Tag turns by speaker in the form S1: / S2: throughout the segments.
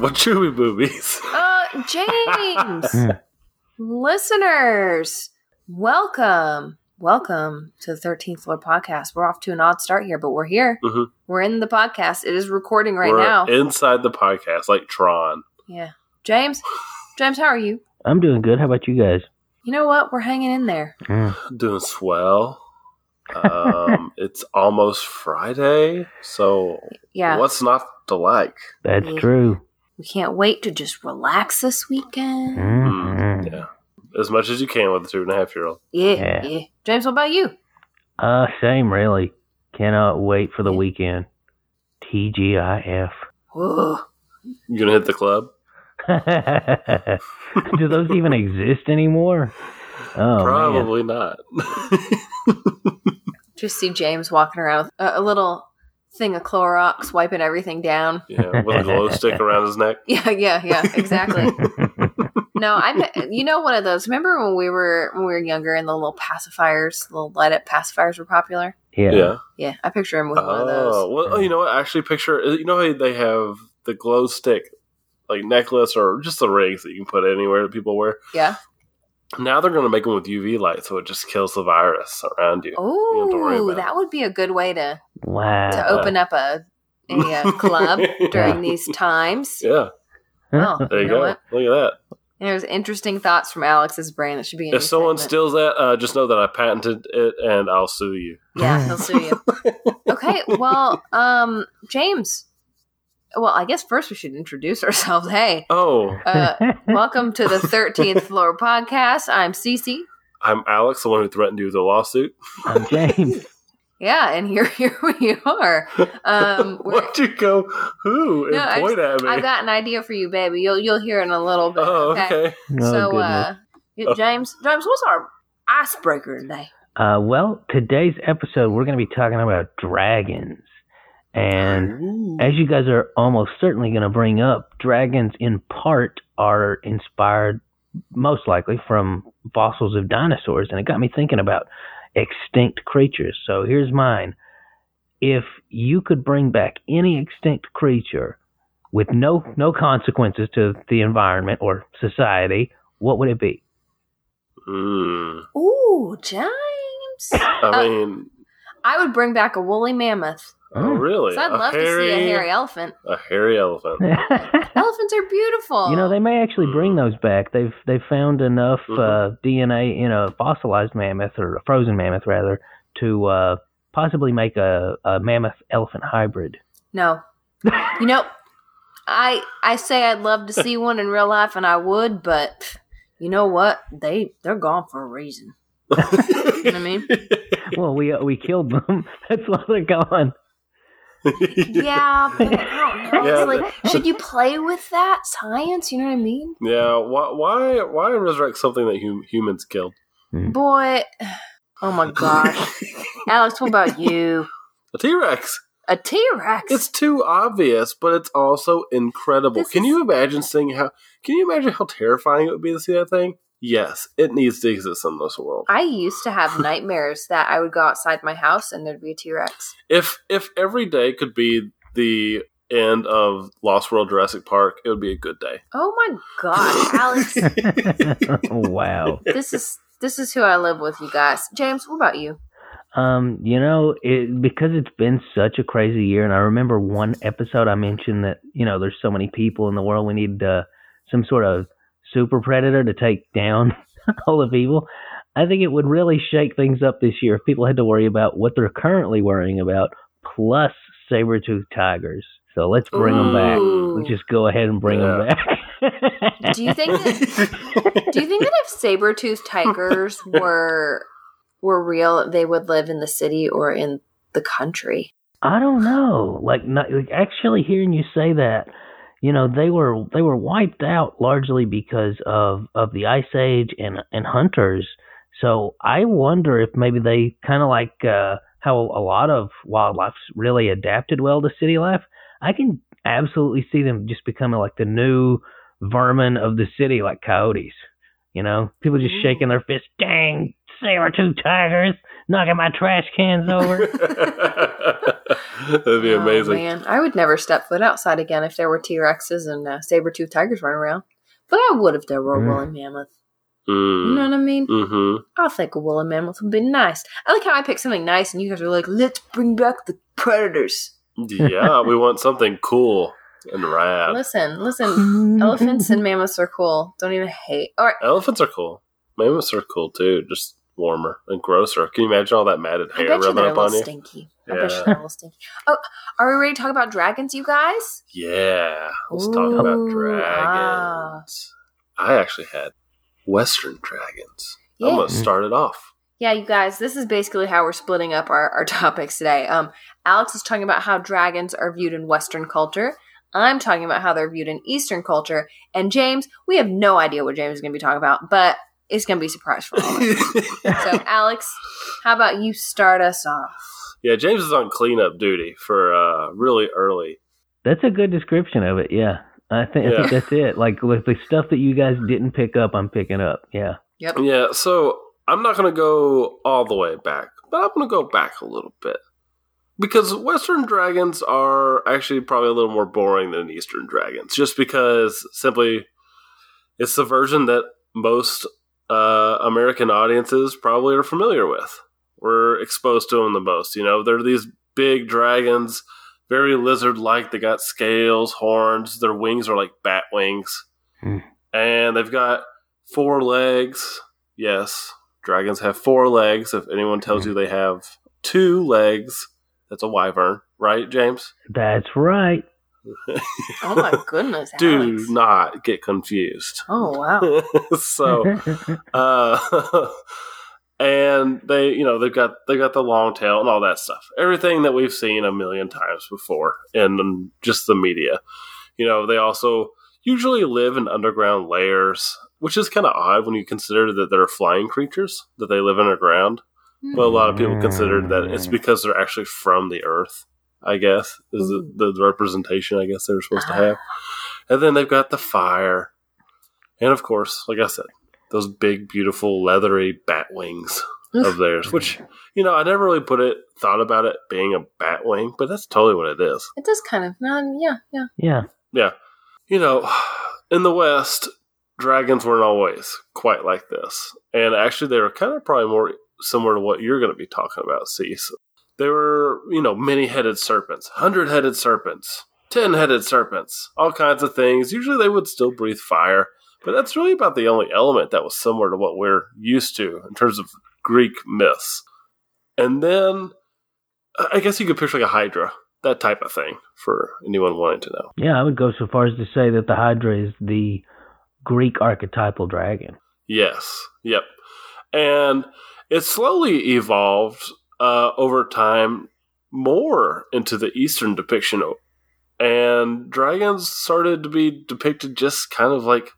S1: Yeah, what Chewy movies.
S2: Uh, James, listeners, welcome, welcome to the Thirteenth Floor Podcast. We're off to an odd start here, but we're here.
S1: Mhm.
S2: We're in the podcast. It is recording right
S1: We're
S2: now.
S1: inside the podcast, like Tron.
S2: yeah, James, James, how are you?
S3: I'm doing good. How about you guys?
S2: You know what? We're hanging in there.
S3: Mm.
S1: Doing swell. Um, it's almost Friday, so
S2: Yeah,
S1: what's not to like?
S3: That's
S2: Yeah.
S3: true.
S2: We can't wait to just relax this weekend.
S3: Mhm.
S1: Yeah, as much as you can with a two and a half year old.
S2: Yeah,
S3: Yeah.
S2: yeah. James, what about you?
S3: Uh, same, really. Cannot wait for the
S2: Yeah.
S3: weekend. TGIF.
S2: Whoa.
S1: You gonna hit the club?
S3: Do those even exist anymore? Oh, man.
S1: Probably not.
S2: Just see James walking around with a, a little thing of Clorox, wiping everything down.
S1: yeah, with a glow stick around his neck.
S2: Yeah, yeah, yeah, exactly. no, I, you know, one of those. Remember when we were when we were younger and the little pacifiers, little light up pacifiers were popular.
S3: yeah.
S1: Yeah.
S2: Yeah, I picture him with one of
S1: Oh,
S2: those.
S1: well, oh, you know what? I actually picture. Uh, you know how they have the glow stick, like necklace or just the rings that you can put anywhere that people wear.
S2: Yeah.
S1: Now they're going to make them with UV light, so it just kills the virus around you. don't have to worry
S2: Oh,
S1: about
S2: that would be a good way to
S3: Wow.
S2: to open up a a, club during these times.
S1: Yeah,
S2: Oh,
S1: there you,
S2: know
S1: go.
S2: what?
S1: Look at that.
S2: There's interesting thoughts from Alex's brain that should be.
S1: If someone
S2: segment.
S1: steals that, uh, just know that I patented it and I'll sue you.
S2: yeah, he'll sue you. okay, well, um, James. Well, I guess first we should introduce ourselves. Hey,
S1: Oh,
S2: uh, welcome to the 13th Floor Podcast. I'm Cece.
S1: I'm Alex, the one who threatened you with a lawsuit.
S3: I'm James.
S2: Yeah, and here here we are. Um, we're-
S1: Why'd you go who and
S2: No, I
S1: point at me?
S2: I've got an idea for you, baby. You'll you'll hear in a little bit.
S1: oh, okay.
S3: Oh,
S2: So, uh, James, James, what's our icebreaker today?
S3: Uh, well, today's episode, we're going to be talking about dragons. And
S1: Ooh.
S3: as you guys are almost certainly going to bring up, dragons in part are inspired, most likely, from fossils of dinosaurs. And it got me thinking about extinct creatures. So here's mine. If you could bring back any extinct creature with no no consequences to the environment or society, what would it be?
S1: Mm.
S2: Ooh, James.
S1: I
S2: Uh,
S1: mean,
S2: I would bring back a woolly mammoth.
S1: Oh, really?
S2: 'Cause I'd love to see a hairy elephant.
S1: a hairy elephant.
S2: Elephants are beautiful.
S3: You know, they may actually bring those back. They've they've found enough uh,
S1: Mhm.
S3: DNA in a fossilized mammoth or a frozen mammoth rather to uh, possibly make a, a mammoth elephant hybrid.
S2: No. You know, I I say I'd love to see one in real life, and I would, but you know what? They they're gone for a reason. You know what I mean?
S3: Well, we uh, we killed them. That's why they're gone.
S2: Yeah, but I don't know.
S1: Yeah,
S2: like, should you play with that science? You know what I mean?
S1: Yeah, why, why, why resurrect something that hum- humans killed? Hmm.
S2: Boy, oh my gosh, Alex, what about you?
S1: A T Rex.
S2: A T Rex?
S1: It's too obvious, but it's also incredible.
S2: This
S1: can
S2: is-
S1: you imagine seeing how? Can you imagine how terrifying it would be to see that thing? Yes, it needs to exist in this world.
S2: I used to have nightmares that I would go outside my house and there'd be a T Rex.
S1: If if every day could be the end of Lost World Jurassic Park, it would be a good day.
S2: Oh my god, Alex,
S3: wow.
S2: this is this is who I live with, you guys. James, what about you?
S3: Um, you know, it, because it's been such a crazy year, and I remember one episode I mentioned that you know there's so many people in the world, we need uh, some sort of super predator to take down all the people. I think it would really shake things up this year if people had to worry about what they're currently worrying about, plus saber-toothed tigers. So let's bring them back. Let's just go ahead and bring them back.
S2: Do you think that Do you think that if saber toothed tigers were were real, they would live in the city or in the country?
S3: I don't know. Like, not, like actually hearing you say that, you know, they were they were wiped out largely because of of the ice age and and hunters. So I wonder if maybe they kind of like uh, how a lot of wildlife's really adapted well to city life. I can absolutely see them just becoming like the new vermin of the city, like coyotes. You know, people just
S2: Ooh.
S3: shaking their fists. Dang, saber-tooth tigers knocking my trash cans over.
S1: That'd be
S2: Oh,
S1: amazing.
S2: man, I would never step foot outside again if there were T Rexes and uh, saber tooth tigers running around. But I would if there were a
S3: Mm.
S2: woolly mammoth. Mm. You know what I mean?
S1: Mm-hmm.
S2: I think a woolly mammoth would be nice. I like how I picked something nice, and you guys are like, "Let's bring back the predators."
S1: Yeah, we want something cool and rad.
S2: Listen, listen. Elephants and mammoths are cool. Don't even hate. All right,
S1: Elephants are cool. Mammoths are cool too, just warmer and grosser. Can you imagine all that matted hair rubbing up on you?
S2: stinky. I bet you
S1: Yeah.
S2: they're a little stinky. Oh, are we ready to talk about dragons, you guys?
S1: Yeah, let's talk about
S2: Ooh,
S1: dragons. I actually had Western dragons. I'm gonna start it off.
S2: Yeah, you guys, this is basically how we're splitting up our, our topics today. Um, Alex is talking about how dragons are viewed in Western culture. I'm talking about how they're viewed in Eastern culture. And James, we have no idea what James is going to be talking about, but it's going to be a surprise for all of us. so, Alex, how about you start us off?
S1: yeah, James is on cleanup duty for uh, really early.
S3: That's a good description of it. Yeah, I think I think that's it. Like with the stuff that you guys didn't pick up, I'm picking up. Yeah.
S2: Yep.
S1: Yeah, so I'm not going to go all the way back, but I'm going to go back a little bit. Because Western dragons are actually probably a little more boring than Eastern dragons, just because simply it's the version that most uh, American audiences probably are familiar with. We're exposed to them the most. You know, they're these big dragons, very lizard like. They got scales, horns. Their wings are like bat wings.
S3: Hmm.
S1: And they've got four legs. Yes, dragons have four legs. If anyone tells you they have two legs, that's a wyvern, right, James?
S3: That's right.
S2: Oh, my goodness.
S1: Do
S2: Alex.
S1: not get confused.
S2: Oh, wow.
S1: so, uh, and they, you know, they've got they got the long tail and all that stuff. Everything that we've seen a million times before in just the media. You know, they also usually live in underground layers, which is kind of odd when you consider that they're flying creatures that they live underground. But a lot of people consider that it's because they're actually from the earth. I guess is the, hmm. the representation. I guess they're supposed to have. Ah. And then they've got the fire, and of course, like I said, those big, beautiful, leathery bat wings of theirs. Which you know, I never really put it thought about it being a bat wing, but that's totally what it is.
S2: It does kind of. No, yeah, yeah.
S3: yeah.
S1: Yeah, you know, in the West, dragons weren't always quite like this, and actually, they were kind of probably more similar to what you're going to be talking about, Cece. They were, you know, many-headed serpents, hundred-headed serpents, ten-headed serpents, all kinds of things. Usually, they would still breathe fire, but that's really about the only element that was similar to what we're used to in terms of Greek myths. And then, I guess you could picture like a hydra, that type of thing, for anyone wanting to know.
S3: Yeah, I would go so far as to say that the Hydra is the Greek archetypal dragon.
S1: Yes. Yep. And it slowly evolved uh, over time more into the Eastern depiction. And dragons started to be depicted just kind of like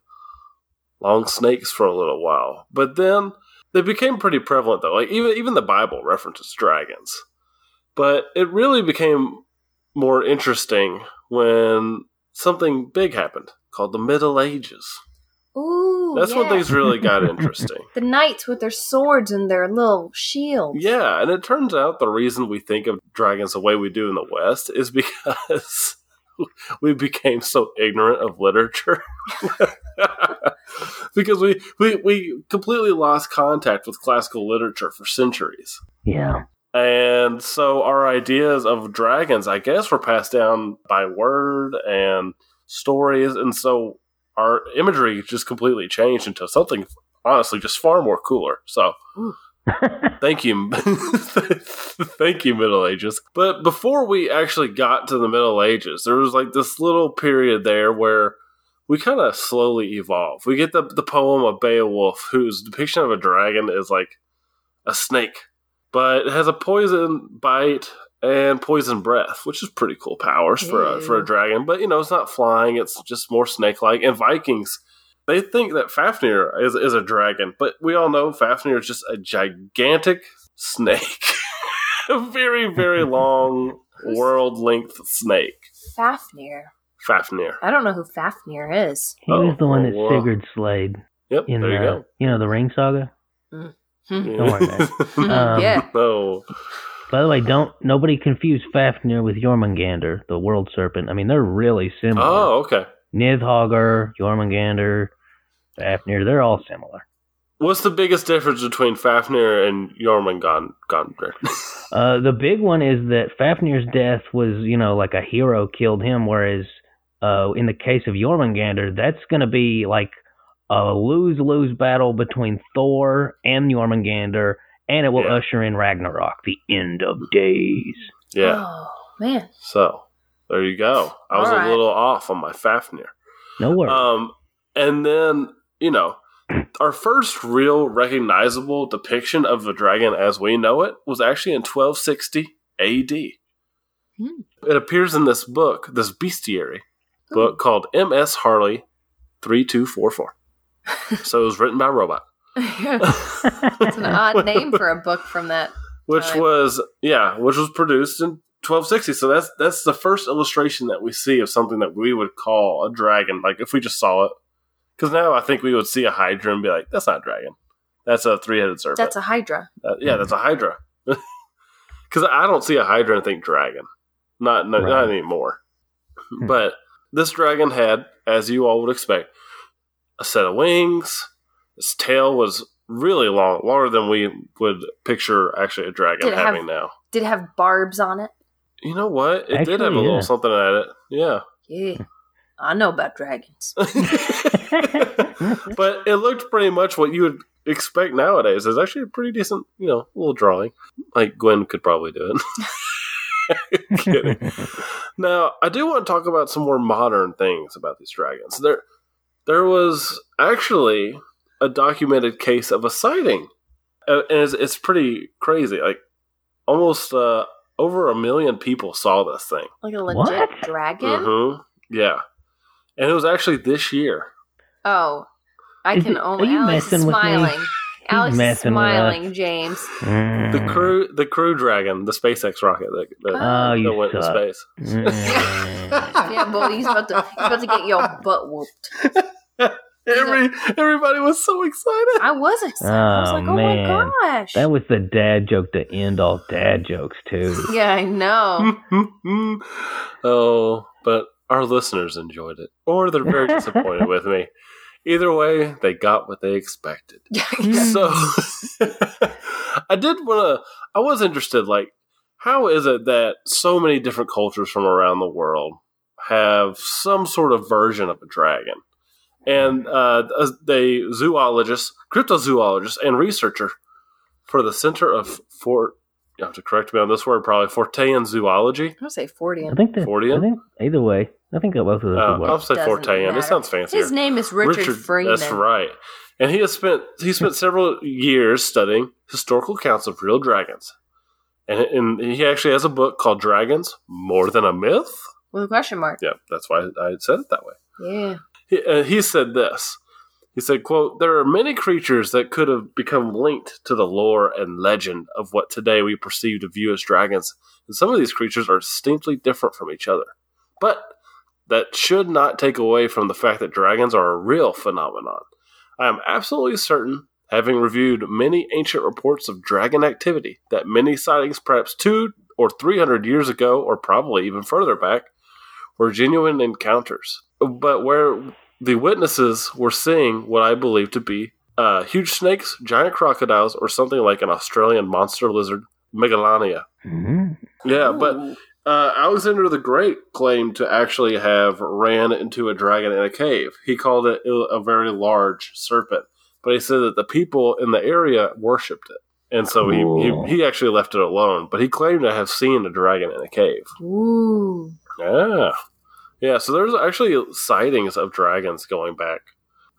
S1: long snakes for a little while. But then they became pretty prevalent though. Like even even the Bible references dragons. But it really became more interesting when something big happened called the Middle Ages.
S2: Ooh,
S1: That's when things really got interesting.
S2: The knights with their swords and their little shields.
S1: Yeah, and it turns out the reason we think of dragons the way we do in the West is because we became so ignorant of literature. because we, we, we completely lost contact with classical literature for centuries.
S3: Yeah.
S1: And so our ideas of dragons, I guess, were passed down by word and stories. And so our imagery just completely changed into something, honestly, just far more cooler. So thank you. thank you, Middle Ages. But before we actually got to the Middle Ages, there was like this little period there where we kind of slowly evolve. We get the, the poem of Beowulf, whose depiction of a dragon is like a snake but it has a poison bite and poison breath, which is pretty cool powers for a, for a dragon. But you know, it's not flying; it's just more snake-like. And Vikings, they think that Fafnir is is a dragon, but we all know Fafnir is just a gigantic snake, a very very long world-length snake.
S2: Fafnir.
S1: Fafnir.
S2: I don't know who Fafnir is.
S3: He was
S1: Oh,
S3: the one that
S1: wow.
S3: Sigurd slayed
S1: Yep,
S3: in
S1: there you
S3: the
S1: go.
S3: you know the Ring Saga.
S2: Hmm.
S3: Don't worry, man. Um,
S2: yeah.
S1: no.
S3: By the way, don't nobody confuse Fafnir with Jormungandr, the world serpent. I mean, they're really similar.
S1: Oh, okay.
S3: Nidhogger, Jormungandr, Fafnir, they're all similar.
S1: What's the biggest difference between Fafnir and Jormungandr?
S3: Uh, the big one is that Fafnir's death was, you know, like a hero killed him, whereas uh, in the case of Jormungandr, that's going to be like a lose lose battle between Thor and Jormungandr, and it will
S1: Yeah.
S3: usher in Ragnarok, the end of days.
S1: yeah.
S2: Oh man.
S1: So there you go. I was
S2: All
S1: a little off on my Fafnir.
S3: No worries.
S1: Um, and then you know, our first real recognizable depiction of the dragon as we know it was actually in 1260 A.D.
S2: Hmm.
S1: It appears in this book, this bestiary book called M.S. Harley 3244. so it was written by a robot.
S2: It's an odd name for a book from that.
S1: which
S2: Time.
S1: was yeah, which was produced in 1260. So that's that's the first illustration that we see of something that we would call a dragon. Like if we just saw it, because now I think we would see a hydra and be like, "That's not a dragon. That's a three-headed serpent."
S2: That's a Hydra.
S1: Uh, yeah, that's a hydra. Because I don't see a hydra and think dragon. Not not, not anymore.
S3: Hmm.
S1: But this dragon had, as you all would expect, a set of wings. Its tail was really long, longer than we would picture actually a dragon
S2: Did it have-
S1: having now.
S2: Did it have barbs on it?
S1: You know what? It did have a
S3: Actually,
S1: little something at it. Yeah.
S2: Yeah. I know about dragons.
S1: but it looked pretty much what you would expect nowadays. It's actually a pretty decent, you know, little drawing. Like Gwen could probably do it. Kidding. Now, I do want to talk about some more modern things about these dragons. There, there was actually a documented case of a sighting, Uh, and it's, it's pretty crazy. Like almost uh, over a million people saw this thing.
S2: Like a legit
S3: What?
S2: dragon?
S1: hmm Yeah, and it was actually this year.
S2: Oh. I can
S3: it-
S2: only
S3: are you
S2: Alex is
S3: messing with me?
S2: smiling. Alex is
S3: messing with us.
S2: smiling, James.
S3: Mm.
S1: The crew, the Crew Dragon, the SpaceX rocket that, that,
S3: Oh, you
S1: that went to
S3: suck.
S1: space.
S3: Mm.
S2: Yeah, boy, he's about to he's about to get your butt whooped.
S1: Every everybody was so excited.
S2: I was excited. I was
S3: Oh,
S2: like, oh
S3: man.
S2: my gosh.
S3: That was the dad joke to end all dad jokes too.
S2: yeah, I know.
S1: oh, but our listeners enjoyed it, or they're very disappointed with me. Either way, they got what they expected. So, I did want to. I was interested. Like, how is it that so many different cultures from around the world have some sort of version of a dragon? And uh, the zoologist, cryptozoologist, and researcher for the Center of Fort. You have to correct me on this word, probably Fortean Zoology.
S2: I'm gonna say
S3: I
S2: Fortean.
S3: think that.
S1: Fortean?
S3: I think either way. I think that both of those
S1: Uh,
S3: work.
S1: I'll say Fortean.
S2: matter.
S1: It sounds fancy.
S2: His name is Richard, Freeman.
S1: That's right. And he has spent he spent several years studying historical accounts of real dragons. And, and he actually has a book called Dragons More Than a Myth.
S2: With a question mark.
S1: Yeah, that's why I said it that way.
S2: Yeah.
S1: He, uh, he said this. He said, quote, There are many creatures that could have become linked to the lore and legend of what today we perceive to view as dragons. And some of these creatures are distinctly different from each other. But that should not take away from the fact that dragons are a real phenomenon. I am absolutely certain, having reviewed many ancient reports of dragon activity, that many sightings, perhaps two or three hundred years ago, or probably even further back, were genuine encounters. But where the witnesses were seeing what I believe to be uh, huge snakes, giant crocodiles, or something like an Australian monster lizard, Megalania.
S3: Mhm.
S1: Yeah, but uh, Alexander the Great claimed to actually have ran into a dragon in a cave. He called it a very large serpent, but he said that the people in the area worshipped it. And so
S3: Cool.
S1: he, he, he actually left it alone, but he claimed to have seen a dragon in a cave.
S2: Ooh.
S1: Yeah. Yeah, so there's actually sightings of dragons going back.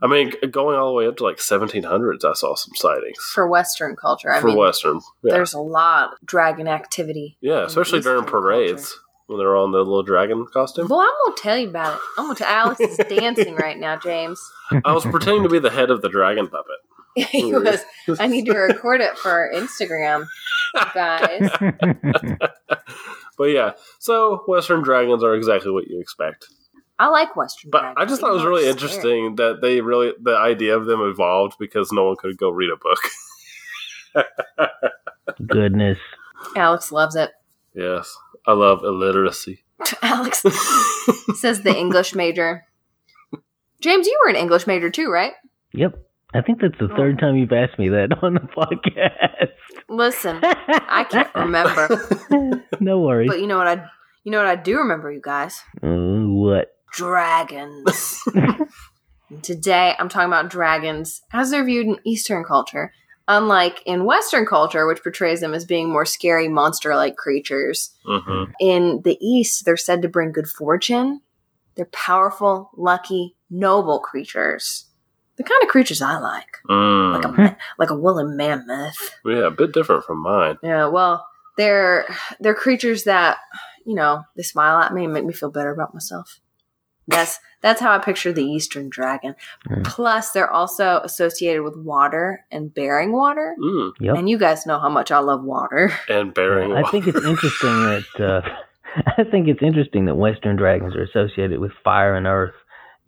S1: I mean, going all the way up to like 1700s, I saw some sightings
S2: For Western culture. I
S1: for
S2: mean,
S1: Western. Yeah.
S2: there's a lot of dragon activity.
S1: yeah, especially during
S2: Eastern
S1: parades when they're on the little dragon costume.
S2: Well, I'm gonna tell you about it. I'm gonna tell Alex is dancing right now, James.
S1: I was pretending to be the head of the dragon puppet.
S2: he was. I need to record it for our Instagram, guys.
S1: But yeah, so Western dragons are exactly what you expect.
S2: I like Western.
S1: But
S2: dragons,
S1: I just thought it was really
S2: I'm scared.
S1: interesting that they really, the idea of them evolved because no one could go read a book.
S3: Goodness.
S2: Alex loves it.
S1: Yes, I love illiteracy.
S2: Alex says the English major. James, you were an English major too, right?
S3: Yep. I think that's the third oh. time you've asked me that on the podcast.
S2: Listen, I can't remember,
S3: no worries.
S2: but you know what I, you know what I do remember, you guys.
S3: Uh, what?
S2: Dragons. Today, I'm talking about dragons as they're viewed in Eastern culture. Unlike in Western culture, which portrays them as being more scary, monster like creatures,
S1: hmm
S2: in the East, they're said to bring good fortune. They're powerful, lucky, noble creatures. The kind of creatures I like, like a
S1: Mm.
S2: like a woolly mammoth.
S1: Yeah, a bit different from mine.
S2: Yeah, well, they're they're creatures that you know they smile at me and make me feel better about myself. That's that's how I picture the Eastern dragon.
S3: Mm.
S2: Plus, they're also associated with water and bearing water.
S1: Mm.
S3: Yep.
S2: And you guys know how much I love water.
S1: And bearing.
S3: I think it's interesting that uh, I think it's interesting that Western dragons are associated with fire and earth,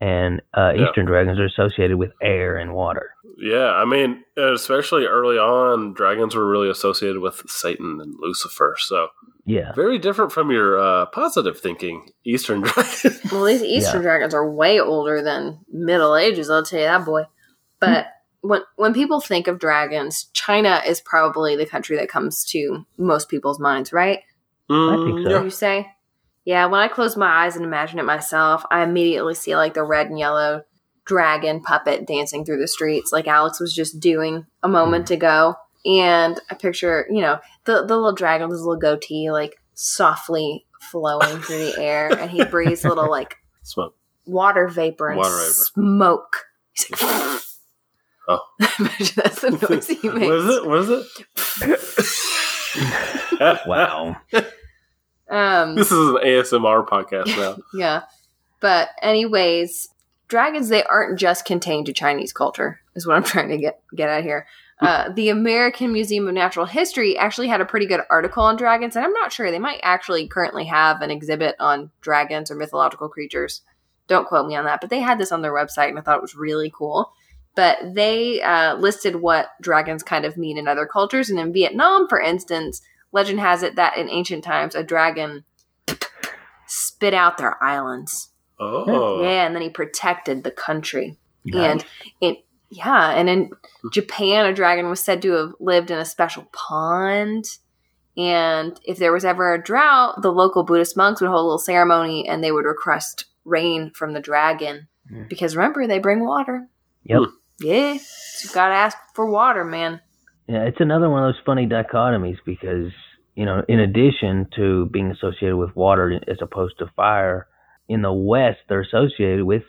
S3: and uh,
S1: Yeah.
S3: Eastern dragons are associated with air and water.
S1: Yeah, I mean, especially early on, dragons were really associated with Satan and Lucifer. So
S3: Yeah.
S1: very different from your uh, positive thinking Eastern dragons.
S2: Well, these Eastern dragons are way older than Middle Ages. I'll tell you that, boy. But when when people think of dragons, China is probably the country that comes to most people's minds, right?
S3: I think so.
S1: yeah.
S2: Would you say? Yeah, when I close my eyes and imagine it myself, I immediately see like the red and yellow dragon puppet dancing through the streets, like Alex was just doing a moment mm. ago. And I picture, you know, the, the little dragon with his little goatee, like softly flowing through the air, and he breathes little like
S1: Smoke.
S2: water vapor and
S1: Water vapor.
S2: smoke. He's like,
S1: Oh.
S2: Imagine that's the noise he makes.
S1: What is it? What is it?
S3: Wow.
S2: Um,
S1: This is an ASMR podcast now.
S2: Yeah. But anyways, dragons they aren't just contained to Chinese culture, is what I'm trying to get get at here. Uh, the American Museum of Natural History actually had a pretty good article on dragons, and I'm not sure they might actually currently have an exhibit on dragons or mythological creatures. Don't quote me on that, but they had this on their website, and I thought it was really cool. But they uh, listed what dragons kind of mean in other cultures, and in Vietnam, for instance, legend has it that in ancient times a dragon spit out their islands.
S1: Oh.
S2: Yeah, and then he protected the country.
S3: Nice.
S2: And in yeah, and in Japan, a dragon was said to have lived in a special pond. And if there was ever a drought, the local Buddhist monks would hold a little ceremony and they would request rain from the dragon.
S3: Mm.
S2: Because remember, they bring water.
S3: Yep.
S2: Yeah, so you gotta ask for water, man.
S3: Yeah, it's another one of those funny dichotomies because, you know, in addition to being associated with water as opposed to fire, in the West they're associated with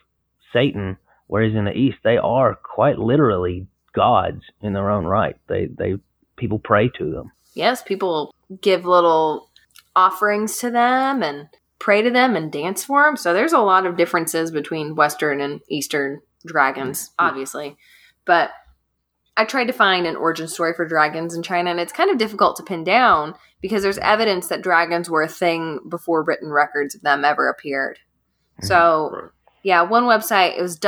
S3: Satan, whereas in the East they are quite literally gods in their own right. They they people pray to them.
S2: Yes, people give little offerings to them and pray to them and dance for them. So there's a lot of differences between Western and Eastern dragons, obviously. But I tried to find an origin story for dragons in China, and it's kind of difficult to pin down because there's evidence that dragons were a thing before written records of them ever appeared. So
S1: Right.
S2: yeah, one website it was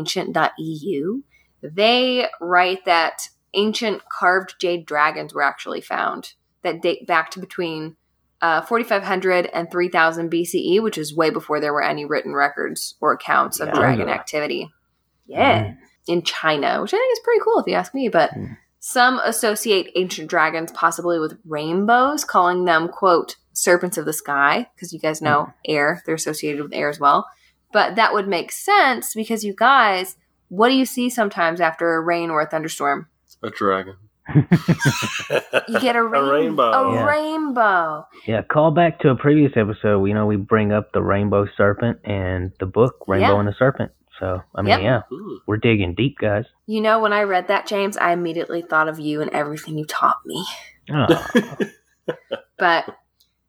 S2: www.ancient.eu. They write that ancient carved jade dragons were actually found that date back to between uh, 4500 and 3000 BCE, which is way before there were any written records or accounts of
S3: Yeah.
S2: dragon activity. Yeah,
S3: Mm.
S2: In China, which I think is pretty cool if you ask me. But
S3: Mm.
S2: some associate ancient dragons possibly with rainbows, calling them quote serpents of the sky because you guys know air; they're associated with air as well. But that would make sense because you guys, what do you see sometimes after a rain or a thunderstorm?
S1: A dragon.
S2: You get a, rain-
S1: rainbow.
S2: A
S3: Yeah.
S2: rainbow.
S3: Yeah, call back to a previous episode. You know, we bring up the rainbow serpent and the book Rainbow
S2: Yeah.
S3: and the Serpent. So, I mean,
S2: Yep.
S3: yeah,
S1: Hmm.
S3: we're digging deep, guys.
S2: You know, when I read that, James, I immediately thought of you and everything you taught me.
S3: Oh,
S2: But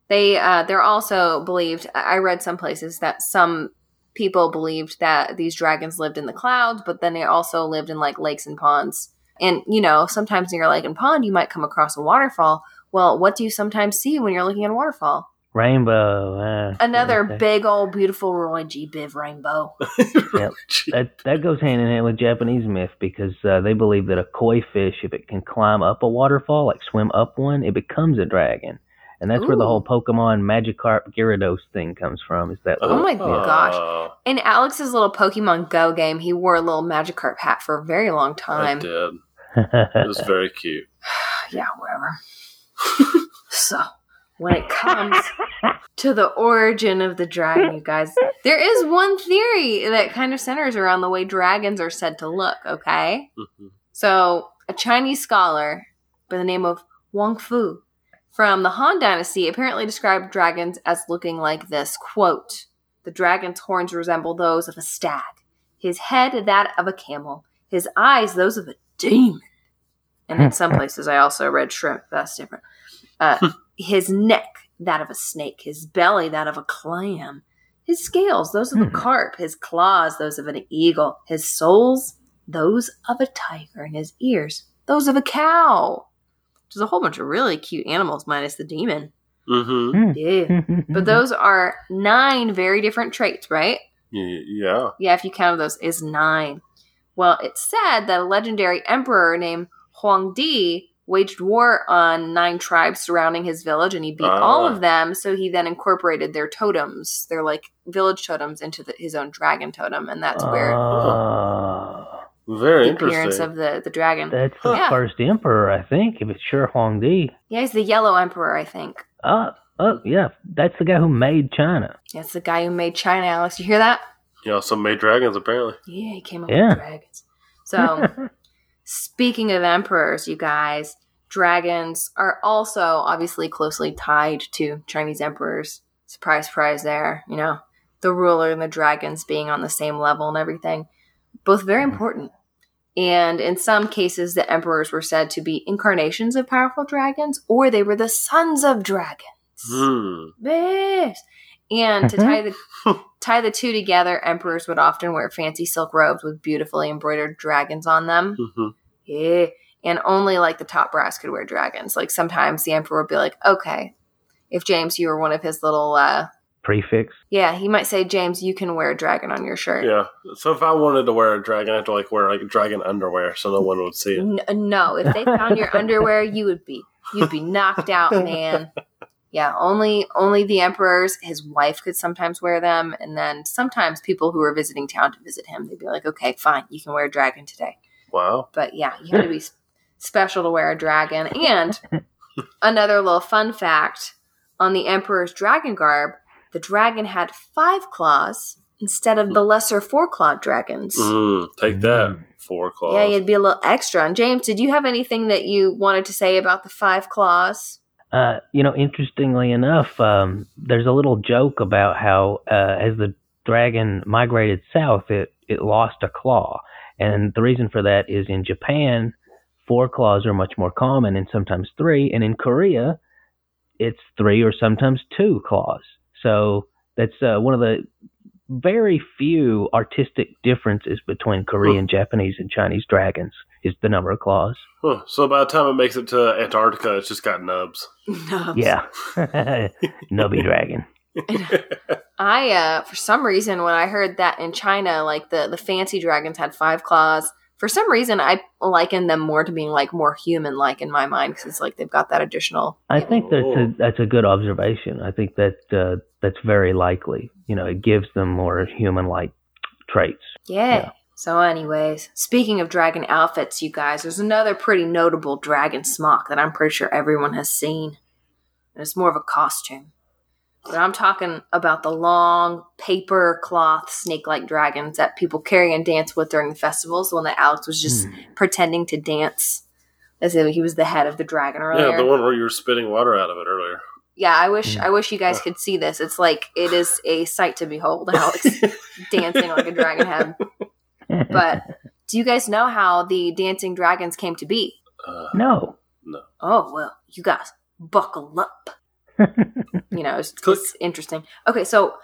S2: they, uh, they're also believed. I I read some places that some people believed that these dragons lived in the clouds, but then they also lived in like lakes and ponds. And you know, sometimes in your lake and pond, you might come across a waterfall. Well, what do you sometimes see when you're looking at a waterfall?
S3: Rainbow. Uh,
S2: Another big old beautiful Roy G. Biv rainbow.
S3: Yep. That that goes hand in hand with Japanese myth because uh, they believe that a koi fish, if it can climb up a waterfall, like swim up one, it becomes a dragon, and that's where the whole Pokemon Magikarp Gyarados thing comes from. Is that
S2: Oh my
S3: fish.
S2: gosh. In Alex's little Pokemon Go game, he wore a little Magikarp hat for a very long
S1: I
S2: time.
S1: did. It was very cute.
S2: yeah, whatever. so, when it comes to the origin of the dragon, you guys, there is one theory that kind of centers around the way dragons are said to look, okay?
S1: Mhm.
S2: So, a Chinese scholar by the name of Wang Fu from the Han Dynasty apparently described dragons as looking like this quote, The dragon's horns resemble those of a stag, his head that of a camel, his eyes those of a demon. And in some places, I also read shrimp. That's different. Uh, his neck that of a snake, his belly that of a clam, his scales those of a
S3: Hmm.
S2: carp, his claws those of an eagle, his soles those of a tiger, and his ears those of a cow. Which is a whole bunch of really cute animals, minus the demon.
S1: Mm-hmm.
S2: Yeah. But those are nine very different traits, right?
S1: Yeah.
S2: Yeah, if you count those, is nine. Well, it's said that a legendary emperor named Huang Di waged war on nine tribes surrounding his village, and he beat all
S1: Ah.
S2: of them. So he then incorporated their totems, their like village totems, into the, his own dragon totem, and that's where
S3: Ah,
S1: Very
S2: the appearance of the the dragon.
S3: that's the
S2: Yeah.
S3: first emperor, I think. If it's sure Huang Di.
S2: yeah, he's the yellow emperor, I think.
S3: Oh, oh, yeah, that's the guy who made China.
S2: That's the guy who made China. Alex, you hear that?
S1: He also made dragons, apparently.
S2: Yeah, he came up
S3: Yeah.
S2: with dragons. So, speaking of emperors, you guys, dragons are also obviously closely tied to Chinese emperors. Surprise, surprise, there. You know, the ruler and the dragons being on the same level and everything. Both very important. And in some cases, the emperors were said to be incarnations of powerful dragons, or they were the sons of dragons. Yes. And to tie the tie the two together, emperors would often wear fancy silk robes with beautifully embroidered dragons on them.
S1: hmm
S2: Yeah. And only like the top brass could wear dragons. Like sometimes the emperor would be like, okay, if James, you were one of his little, uh,
S3: Prefix.
S2: yeah, he might say, James, you can wear a dragon on your shirt.
S1: Yeah. So if I wanted to wear a dragon, I have to like wear like dragon underwear so no one would see it.
S2: N- no, if they found your underwear, you would be you'd be knocked out, man. Yeah, only only the emperors, his wife could sometimes wear them, and then sometimes people who were visiting town to visit him, they'd be like, "Okay, fine, you can wear a dragon today."
S1: Wow.
S2: But yeah, you had to be s- special to wear a dragon. And another little fun fact on the emperor's dragon garb, the dragon had five claws instead of the lesser four clawed dragons.
S1: Mm, take that,
S3: Mm.
S1: four claws.
S2: Yeah, you'd be a little extra. And James, did you have anything that you wanted to say about the five claws?
S3: Uh, you know, interestingly enough, um, there's a little joke about how uh, as the dragon migrated south, it, it lost a claw. And the reason for that is in Japan, four claws are much more common and sometimes three. And in Korea, it's three or sometimes two claws. So that's uh, one of the very few artistic differences between Korean, Japanese, and Chinese dragons is the number of claws.
S1: Huh. So by the time it makes it to Antarctica, it's just got nubs.
S2: No.
S3: Yeah. Nubby dragon.
S2: I uh for some reason when I heard that in China, like the the fancy dragons had five claws. For some reason, I liken them more to being like more human like in my mind because it's like they've got that additional.
S3: I think that's a that's a good observation. I think that uh, that's very likely. You know, it gives them more human-like traits.
S2: Yeah.
S3: Yeah.
S2: So, anyways, speaking of dragon outfits, you guys, there's another pretty notable dragon smock that I'm pretty sure everyone has seen. And it's more of a costume. But I'm talking about the long paper cloth snake like dragons that people carry and dance with during the festivals. The one that Alex was just
S3: Hmm.
S2: pretending to dance as if he was the head of the dragon earlier.
S1: Yeah, the one where you were spitting water out of it earlier.
S2: Yeah, I wish
S3: Mm.
S2: I wish you guys could see this. It's like it is a sight to behold. Alex dancing like a dragon head. But do you guys know how the dancing dragons came to be?
S1: Uh,
S3: no.
S2: Oh well, you guys buckle up. You know, it's, it's interesting. Okay, so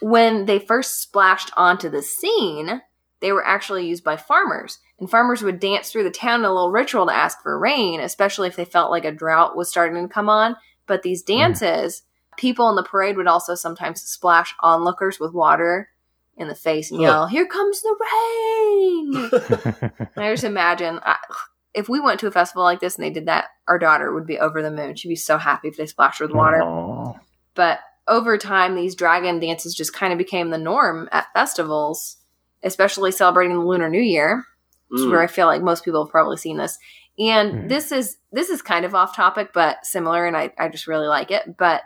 S2: when they first splashed onto the scene, they were actually used by farmers, and farmers would dance through the town in a little ritual to ask for rain, especially if they felt like a drought was starting to come on. But these mm. dances People in the parade would also sometimes splash onlookers with water in the face and yell, "Here comes the rain!" I just imagine I, if we went to a festival like this and they did that, our daughter would be over the moon. She'd be so happy if they splashed her with water.
S3: Aw.
S2: But over time, these dragon dances just kind of became the norm at festivals, especially celebrating the Lunar New Year, which is
S1: Mm.
S2: where I feel like most people have probably seen this. And
S3: Mm.
S2: this is this is kind of off topic, but similar, and I, I just really like it. But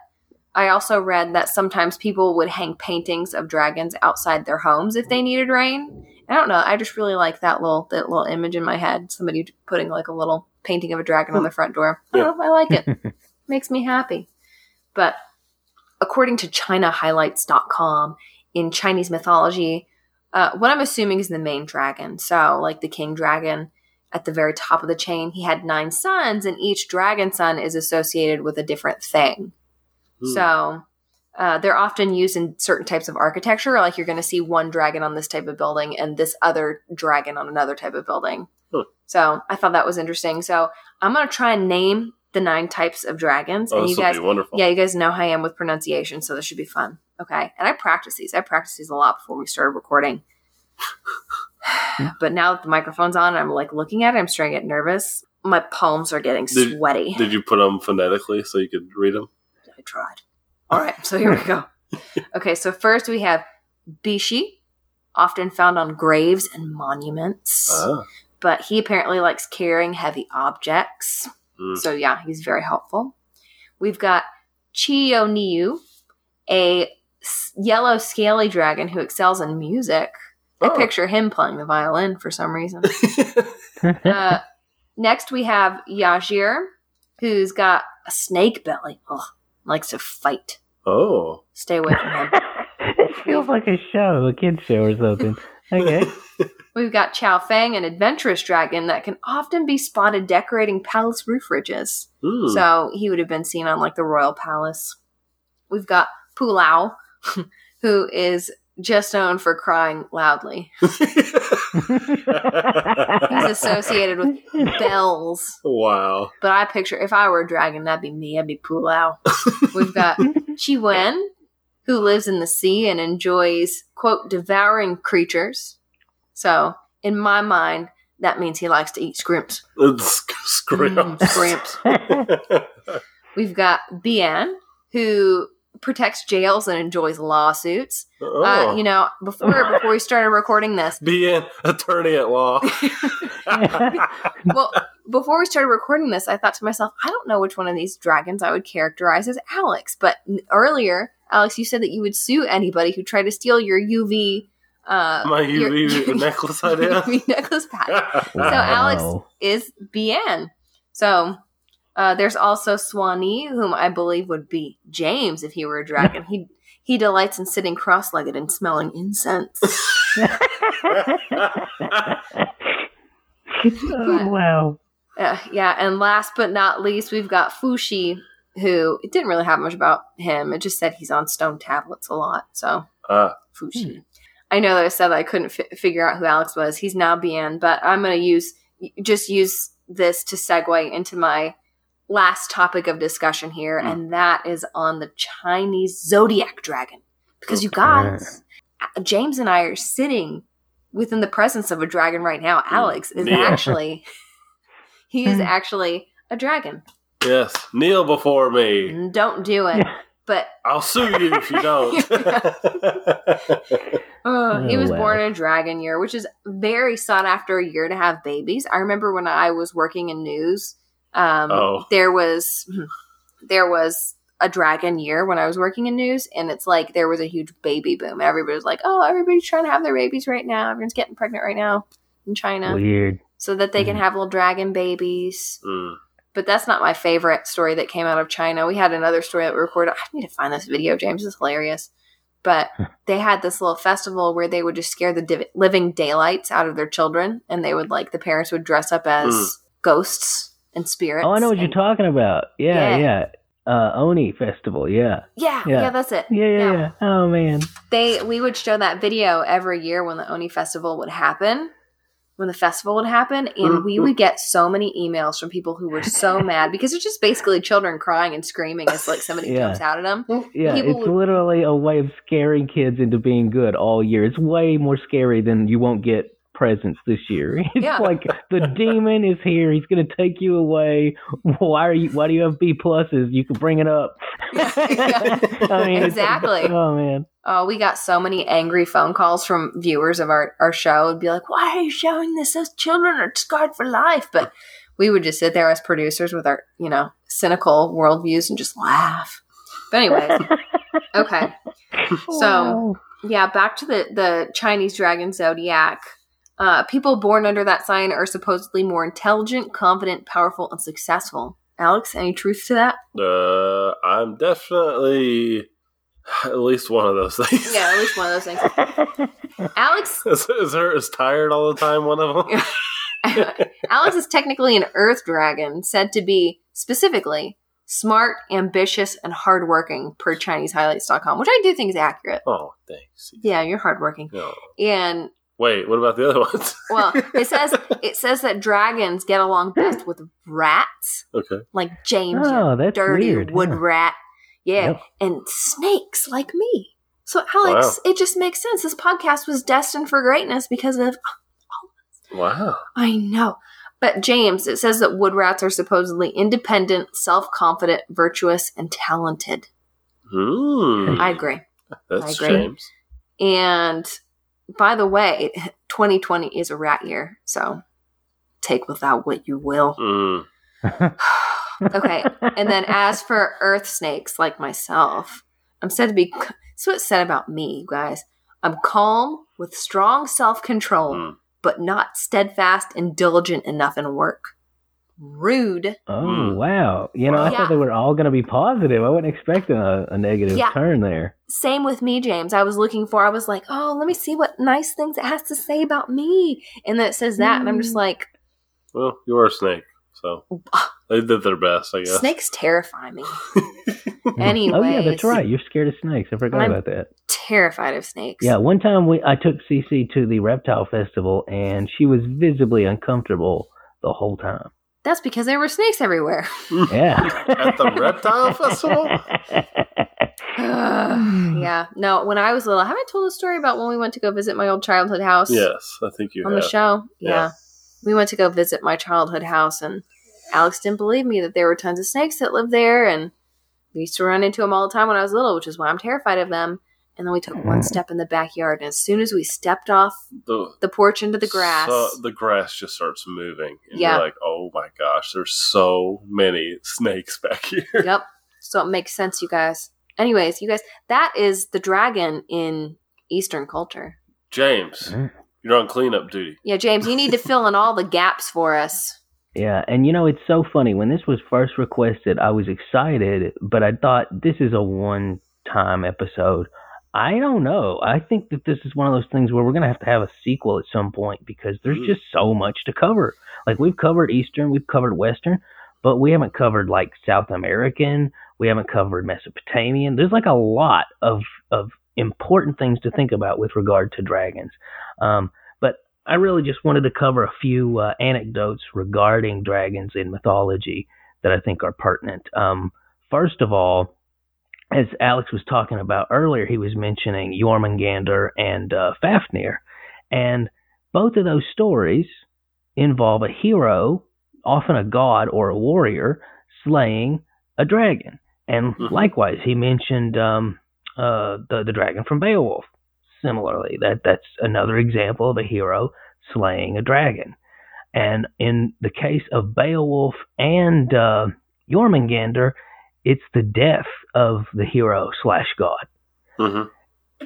S2: I also read that sometimes people would hang paintings of dragons outside their homes if they needed rain. I don't know. I just really like that little that little image in my head. Somebody putting like a little painting of a dragon on the front door. I don't know. I like it. Makes me happy. But according to ChinaHighlights.com, in Chinese mythology, uh, what I'm assuming is the main dragon. So, like the king dragon at the very top of the chain, he had nine sons, and each dragon son is associated with a different thing.
S1: Hmm.
S2: So, uh, they're often used in certain types of architecture. Like you're going to see one dragon on this type of building and this other dragon on another type of building.
S1: Huh.
S2: So I thought that was interesting. So I'm going to try and name the nine types of dragons,
S1: Oh,
S2: and you guys,
S1: be wonderful.
S2: yeah, you guys know how I am with pronunciation, so this should be fun. Okay, and I practice these. I practice these a lot before we started recording. but now that the microphone's on, I'm like looking at it. I'm starting to get nervous. My palms are getting
S1: Did-
S2: sweaty.
S1: Did you put them phonetically so you could read them?
S2: I tried. All right, so here we go. Okay, so first we have Bixi, often found on graves and monuments.
S1: Ah.
S2: But he apparently likes carrying heavy objects.
S1: Mm.
S2: So yeah, he's very helpful. We've got Qiuniu, a yellow scaly dragon who excels in music. I
S1: Oh.
S2: picture him playing the violin for some reason. uh, next, we have Yajir, who's got a snake belly. Ugh, likes to fight.
S1: oh.
S2: Stay away from him.
S3: it feels like a show, a kid's show or something. Okay.
S2: We've got Chao Feng, an adventurous dragon that can often be spotted decorating palace roof ridges.
S1: Hmm.
S2: So he would have been seen on like the royal palace. We've got Pulao, who is just known for crying loudly. He's associated with bells.
S1: wow.
S2: But I picture if I were a dragon, that'd be me. I'd be Pulao. We've got Chi Wen, who lives in the sea and enjoys, quote, devouring creatures. So, in my mind, that means he likes to eat scrimps.
S1: Scrimps.
S2: Mm, scrimps. We've got Bian, who protects jails and enjoys lawsuits.
S1: oh.
S2: Uh, you know, before before we started recording this,
S1: Be an attorney at law.
S2: well, before we started recording this, I thought to myself, I don't know which one of these dragons I would characterize as Alex. But earlier, Alex, you said that you would sue anybody who tried to steal your UV. Uh,
S1: My
S2: your-
S1: UV necklace idea.
S2: UV necklace pack.
S3: Wow.
S2: Alex is Bian. So uh, there's also Suanni, whom I believe would be James if he were a dragon. he he delights in sitting cross-legged and smelling incense.
S3: oh, wow.
S2: Uh, yeah, and last but not least, we've got Fuxi, who it didn't really have much about him. It just said he's on stone tablets a lot. So
S1: Ah.
S2: Fuxi. I know that I said that I couldn't fi- figure out who Alex was. He's now Bian, but I'm going to use just use this to segue into my last topic of discussion here,
S1: Mm.
S2: and that is on the Chinese zodiac dragon. Because you guys, James and I are sitting within the presence of a dragon right now. Alex is
S1: Yeah.
S2: actually he is
S3: Hmm.
S2: actually a dragon.
S1: yes. Kneel before me.
S2: Don't do it. But
S1: I'll sue you if you don't.
S2: Uh, he
S3: Oh,
S2: was
S3: wow.
S2: born in a dragon year, which is very sought after a year to have babies. I remember when I was working in news, um,
S1: Oh.
S2: there was there was a dragon year when I was working in news, and it's like there was a huge baby boom. Everybody was like, "Oh, everybody's trying to have their babies right now. Everyone's getting pregnant right now in China,
S3: Weird.
S2: so that they can
S3: Mhm.
S2: have little dragon babies."
S1: Mm.
S2: But that's not my favorite story that came out of China. We had another story that we recorded. I need to find this video, James. It's hilarious. But they had this little festival where they would just scare the div- living daylights out of their children, and they would like the parents would dress up as
S1: Mm.
S2: ghosts and spirits.
S3: Oh, I know what you're talking about. Yeah,
S2: Yeah.
S3: yeah. Uh, Oni Festival. Yeah.
S2: Yeah, yeah,
S3: Yeah.
S2: that's it.
S3: Yeah, yeah, yeah. Oh man.
S2: They we would show that video every year when the Oni festival would happen. when the festival would happen, and we would get so many emails from people who were so mad because it's just basically children crying and screaming as like somebody
S3: Yeah.
S2: jumps out at them.
S3: Yeah,
S2: People
S3: it's
S2: would-
S3: literally a way of scaring kids into being good all year. It's way more scary than you won't get presents this year. It's
S2: Yeah.
S3: like the demon is here. He's going to take you away. Why are you? Why do you have B pluses? You can bring it up. I mean,
S2: Exactly.
S3: oh man.
S2: Oh, we got so many angry phone calls from viewers of our, our show. It'd be like, why are you showing this? Those children are scarred for life. But we would just sit there as producers with our, you know, cynical worldviews and just laugh. But anyways, okay. So yeah, back to the, the Chinese dragon zodiac. Uh, people born under that sign are supposedly more intelligent, confident, powerful, and successful. Alex, any truth to that?
S1: Uh, I'm definitely at least one of those things.
S2: Yeah, at least one of those things. Alex
S1: is, is her is tired all the time? One of them.
S2: Alex is technically an earth dragon, said to be specifically smart, ambitious, and hardworking per ChineseHighlights.com, which I do think is accurate.
S1: Oh, thanks.
S2: Yeah, you're hardworking.
S1: No.
S2: And
S1: Wait, what about the other ones?
S2: well, it says it says that dragons get along best with rats,
S1: okay.
S2: like James, you
S3: Oh, that's
S2: dirty
S3: weird.
S2: wood
S3: huh?
S2: rat. Yeah,
S3: Yep.
S2: and snakes like me. So Alex, it just makes sense. This podcast was destined for greatness because of
S1: Wow.
S2: I know. But James, it says that wood rats are supposedly independent, self confident, virtuous, and talented.
S1: Hmm.
S2: I agree.
S1: That's
S2: I agree.
S1: James.
S2: And by the way, 2020 is a rat year, so take with that what you will.
S1: Mm.
S2: Okay. And then as for earth snakes like myself, I'm said to be, what it's said about me, you guys. I'm calm with strong self control,
S1: Mm.
S2: but not steadfast and diligent enough in work. Rude.
S3: Oh
S1: Hmm.
S3: wow! You know, I
S2: Yeah.
S3: thought they were all going to be positive. I wasn't expecting a, a negative
S2: Yeah.
S3: turn there.
S2: Same with me, James. I was looking for, I was like, oh, let me see what nice things it has to say about me. And then it says that, and I'm just like,
S1: Well, you are a snake, so they did their best, I guess.
S2: snakes terrify me. anyway,
S3: Oh yeah, that's right. You're scared of snakes. I forgot
S2: I'm-
S3: about that.
S2: Terrified of snakes.
S3: Yeah, one time we I took Cece to the reptile festival and she was visibly uncomfortable the whole time.
S2: That's because there were snakes everywhere.
S3: Yeah.
S1: At the reptile festival?
S2: yeah. No, when I was little, have I told a story about when we went to go visit my old childhood house?
S1: Yes, I think you
S2: On
S1: have.
S2: the show?
S1: Yeah.
S2: yeah. We went to go visit my childhood house, and Alex didn't believe me that there were tons of snakes that lived there, and we used to run into them all the time when I was little, which is why I'm terrified of them. And then we took one step in the backyard, and as soon as we stepped off
S1: The,
S2: the porch into the grass,
S1: so- the grass just starts moving. And
S2: Yeah.
S1: you're like, oh my gosh, there's so many snakes back here.
S2: yep. So it makes sense, you guys. Anyways, you guys, that is the dragon in Eastern culture.
S1: James,
S3: Mm.
S1: you're on cleanup duty.
S2: Yeah, James, you need to fill in all the gaps for us.
S3: Yeah, and you know it's so funny when this was first requested, I was excited, but I thought this is a one-time episode. I don't know. I think that this is one of those things where we're going to have to have a sequel at some point because there's
S1: Mm.
S3: just so much to cover. Like we've covered Eastern, we've covered Western, but we haven't covered like South American, we haven't covered Mesopotamian. There's like a lot of of important things to think about with regard to dragons. Um, but I really just wanted to cover a few uh, anecdotes regarding dragons in mythology that I think are pertinent. Um, first of all, as Alex was talking about earlier, he was mentioning Jormungandr and uh, Fafnir, and both of those stories involve a hero, often a god or a warrior, slaying a dragon. And
S1: Mhm.
S3: likewise, he mentioned um, uh, the the dragon from Beowulf. Similarly, that that's another example of a hero slaying a dragon. And in the case of Beowulf and uh, Jormungandr, it's the death of the hero slash god.
S1: hmm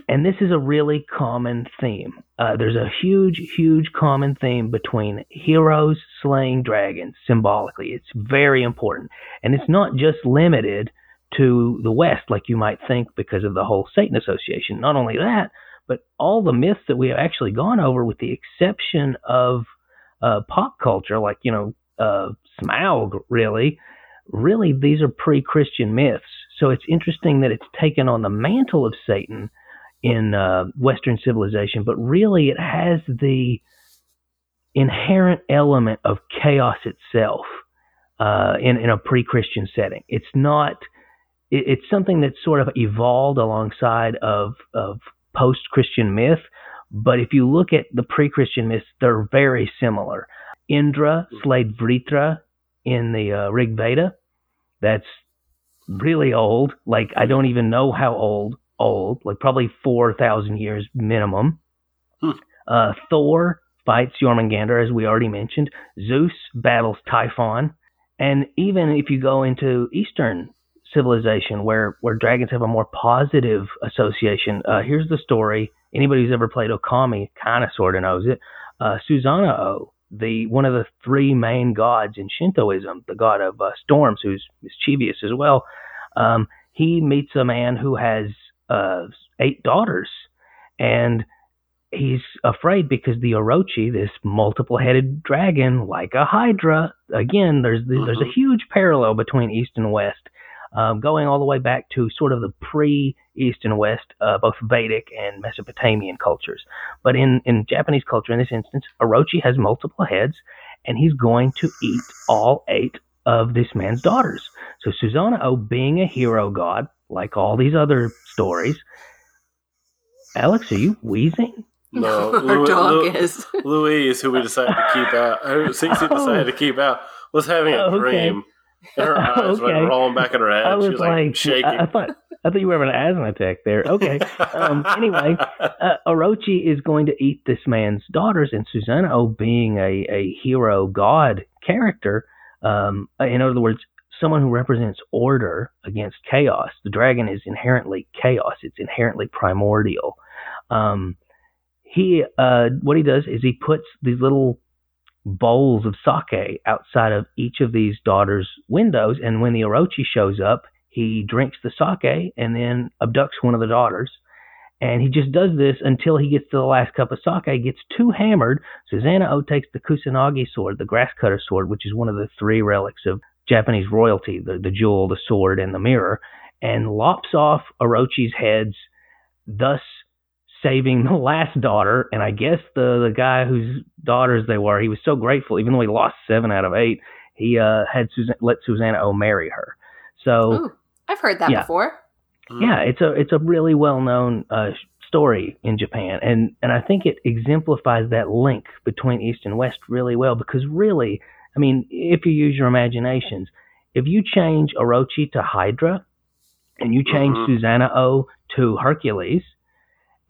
S3: And this is a really common theme. Uh, there's a huge, huge common theme between heroes slaying dragons symbolically. It's very important. And it's not just limited to the West, like you might think, because of the whole Satan Association. Not only that, but all the myths that we have actually gone over, with the exception of uh, pop culture, like, you know, uh, Smaug, really, really, these are pre Christian myths. So it's interesting that it's taken on the mantle of Satan in uh, Western civilization, but really it has the inherent element of chaos itself uh, in in a pre-Christian setting. It's not. It, it's something that's sort of evolved alongside of of post-Christian myth. But if you look at the pre-Christian myths, they're very similar. Indra slayed Vritra in the uh, Rig Veda. That's really old. Like I don't even know how old. Old, like probably four thousand years minimum.
S1: Hmm.
S3: Uh, Thor fights Jormungandr, as we already mentioned. Zeus battles Typhon, and even if you go into Eastern civilization, where where dragons have a more positive association, uh, here's the story. Anybody who's ever played Okami kind of sort of knows it. Uh, Susanoo, the one of the three main gods in Shintoism, the god of uh, storms, who's mischievous as well. Um, he meets a man who has uh, eight daughters, and he's afraid because the Orochi, this multiple-headed dragon, like a Hydra. Again, there's there's a huge parallel between East and West, um, going all the way back to sort of the pre-East and West, uh, both Vedic and Mesopotamian cultures. But in in Japanese culture, in this instance, Orochi has multiple heads, and he's going to eat all eight of this man's daughters. So Susanoo, being a hero god, like all these other stories. Alex, are you wheezing?
S1: No,
S2: Our dog
S1: Lou-
S2: is.
S1: Louise, who we decided to keep out, who Cece decided to keep out, was having a
S3: Oh, okay.
S1: dream. Her eyes
S3: Okay.
S1: went rolling back in her head.
S3: I was
S1: she was like,
S3: like,
S1: shaking.
S3: I, I thought I thought you were having an asthma attack there. Okay. Um, anyway, uh, Orochi is going to eat this man's daughters, and Susanoo, being a, a hero god character, um, in other words, someone who represents order against chaos. The dragon is inherently chaos. It's inherently primordial. Um, he, uh, what he does is he puts these little bowls of sake outside of each of these daughters' windows, and when the Orochi shows up, he drinks the sake and then abducts one of the daughters. And he just does this until he gets to the last cup of sake, gets too hammered. Susanoo takes the Kusanagi sword, the grass cutter sword, which is one of the three relics of Japanese royalty, the, the jewel, the sword, and the mirror, and lops off Orochi's heads, thus saving the last daughter. And I guess the, the guy whose daughters they were, he was so grateful, even though he lost seven out of eight, he uh, had Susan, let Susanoo marry her. So
S2: Ooh, I've heard that
S3: Yeah.
S2: before.
S3: yeah, it's a it's a really well known uh, story in Japan, and and I think it exemplifies that link between East and West really well because really, I mean, if you use your imaginations, if you change Orochi to Hydra, and you change
S1: Mhm.
S3: Susanoo to Hercules,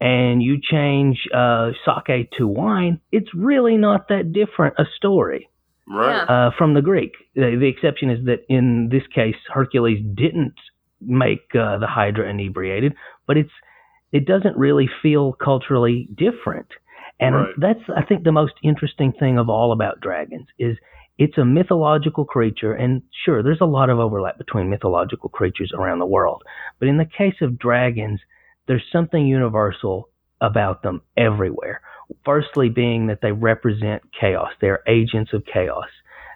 S3: and you change uh, sake to wine, it's really not that different a story
S1: right.
S3: uh, from the Greek. The, the exception is that in this case, Hercules didn't make uh, the Hydra inebriated, but it's it doesn't really feel culturally different. And
S1: Right.
S3: that's I think the most interesting thing of all about dragons is it's a mythological creature, and sure, there's a lot of overlap between mythological creatures around the world. But in the case of dragons, there's something universal about them everywhere. Firstly, being that they represent chaos; they're agents of chaos.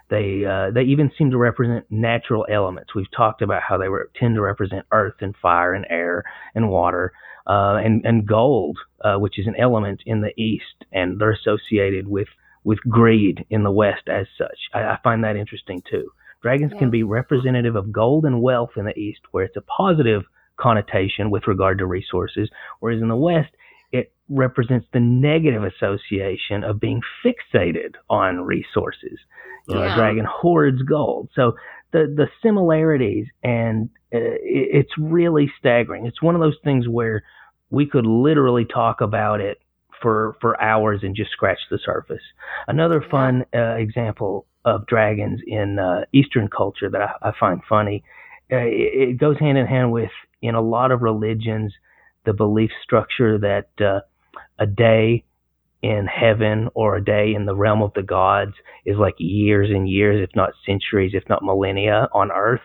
S3: They uh, they even seem to represent natural elements. We've talked about how they re- tend to represent earth and fire and air and water uh, and and gold, uh, which is an element in the east, and they're associated with with greed in the west as such. I, I find that interesting too. Dragons
S2: Yeah.
S3: can be representative of gold and wealth in the east, where it's a positive connotation with regard to resources, whereas in the west it represents the negative association of being fixated on resources. You know, a dragon hoards gold. So the the similarities and uh, it, it's really staggering. It's one of those things where we could literally talk about it for for hours and just scratch the surface. Another fun uh, example of dragons in uh, Eastern culture that I, I find funny. Uh, it, it goes hand in hand with in a lot of religions the belief structure that uh, a day in heaven or a day in the realm of the gods is like years and years, if not centuries, if not millennia on Earth.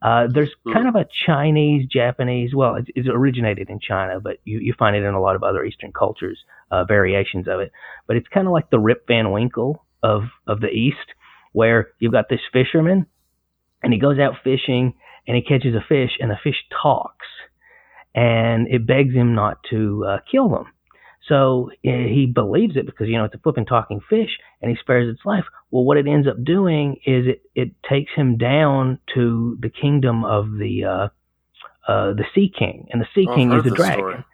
S3: Uh, there's
S1: Hmm.
S3: kind of a Chinese, Japanese, well, it, it originated in China, but you, you find it in a lot of other Eastern cultures, uh, variations of it. But it's kind of like the Rip Van Winkle of, of the East, where you've got this fisherman and he goes out fishing and he catches a fish and the fish talks and it begs him not to uh, kill them. So eh, he believes it because you know it's a flipping talking fish, and he spares its life. Well, what it ends up doing is it it takes him down to the kingdom of the uh, uh, the Sea King, and the Sea
S1: Oh,
S3: King is a dragon.
S1: story.